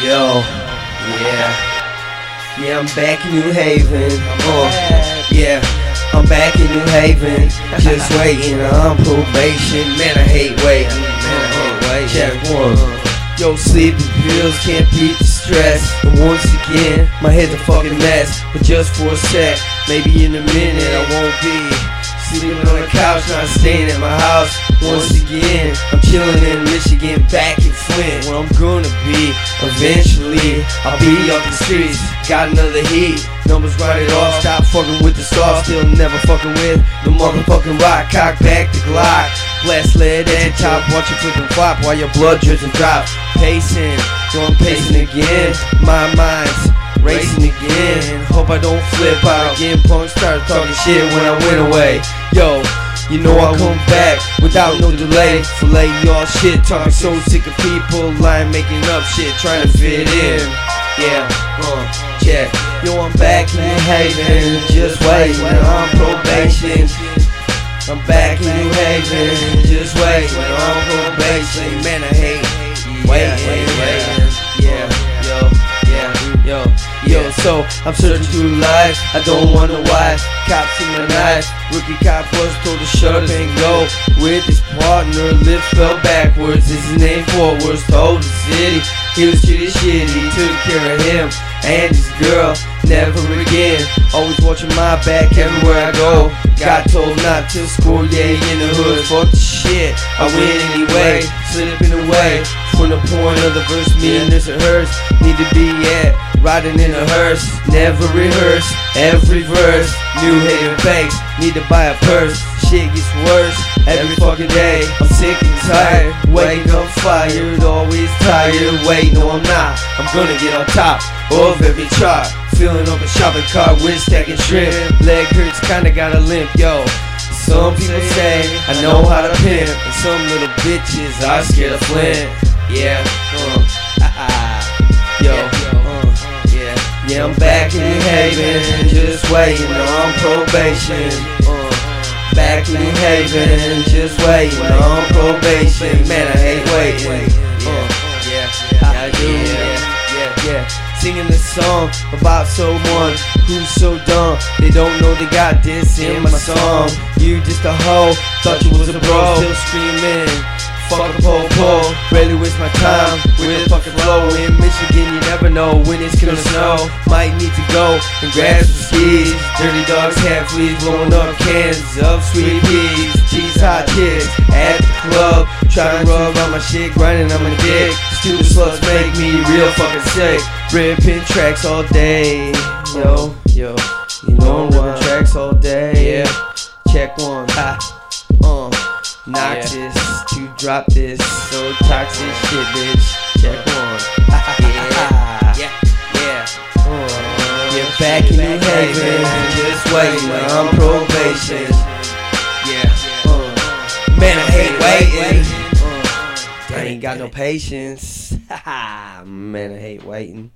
Yo, yeah. Yeah, I'm back in New Haven. Uh, yeah, I'm back in New Haven. Just waiting on probation. Man, I hate waiting. Man, I hate waiting. Check one. Yo, sleeping pills can't beat the stress. And once again, my head's a fucking mess. But just for a sec, maybe in a minute I won't be. Sleeping on the couch, not staying at my house. Once again, I'm chilling in Michigan, back in Flint, where I'm gonna be. Eventually, I'll be off the streets. Got another heat. Numbers write it off. Stop fucking with the stars. Still never fucking with the motherfucking rock. Cock back the Glock. Blast lead and top. Watch you and flop while your blood drips and drops. Pacing, I'm pacing again. My mind's racing again. Hope I don't flip out again. Punk started talking shit when I went away. Yo, you know I come back without no delay. Fillet y'all shit, talking so sick of people lying, making up shit, trying to fit in. Yeah, uh, check. Yo, I'm back in New Haven, just waiting on probation. I'm back in New Haven, just waiting on probation. Man, I hate waiting, waiting. Yeah, yo, yeah, yo. Yo, so I'm searching through life. I don't wonder why. Cops in my knife. Rookie cop was told to shut up and go. With his partner, lips fell backwards. His name forwards. Told the city he was treated shitty. Took care of him and his girl. Never again. Always watching my back everywhere I go. Got told not to score, yeah, in the hood. Fuck the shit. I win anyway. Slipping away the point of the verse. Me and this and hers need to be at. Riding in a hearse, never rehearse. Every verse, new hating fakes. Need to buy a purse. Shit gets worse every fucking day. I'm sick and tired. Wake up fired, always tired. Wait, no, I'm not. I'm gonna get on top of every chart. Feeling up a shopping cart with stacking shrimp. Leg hurts, kinda got a limp, yo. Some people say I know how to pimp, and some little bitches are scared of Flint. Haven, just waiting on probation. Back in Haven, just waiting on probation. Man, I hate waiting. Yeah, I do. Yeah, yeah. Singing this song about someone who's so dumb They don't know they got this in my song You just a hoe, thought you was a bro Still screaming, fuck a po po Rarely waste my time with a fucking flow. In Michigan you never know when it's gonna snow. Might need to go and grab some skis. Dirty dogs, half fleas, blowing up cans of sweet peas. Cheese hot chicks at the club Trying to rub on my shit, grinding on my dick. Stupid sluts make me real fucking sick. Ripping tracks all day, yo, yo. You know I'm ripping tracks all day, yeah. Check one, ha. Knock Yeah. to drop this, so toxic shit, bitch. Check one, yeah, Yeah, yeah. uh. Get back in New Haven, just waiting on probation. Yeah. Uh. Man, I hate waiting. Uh. I ain't got no patience. Man, I hate waiting.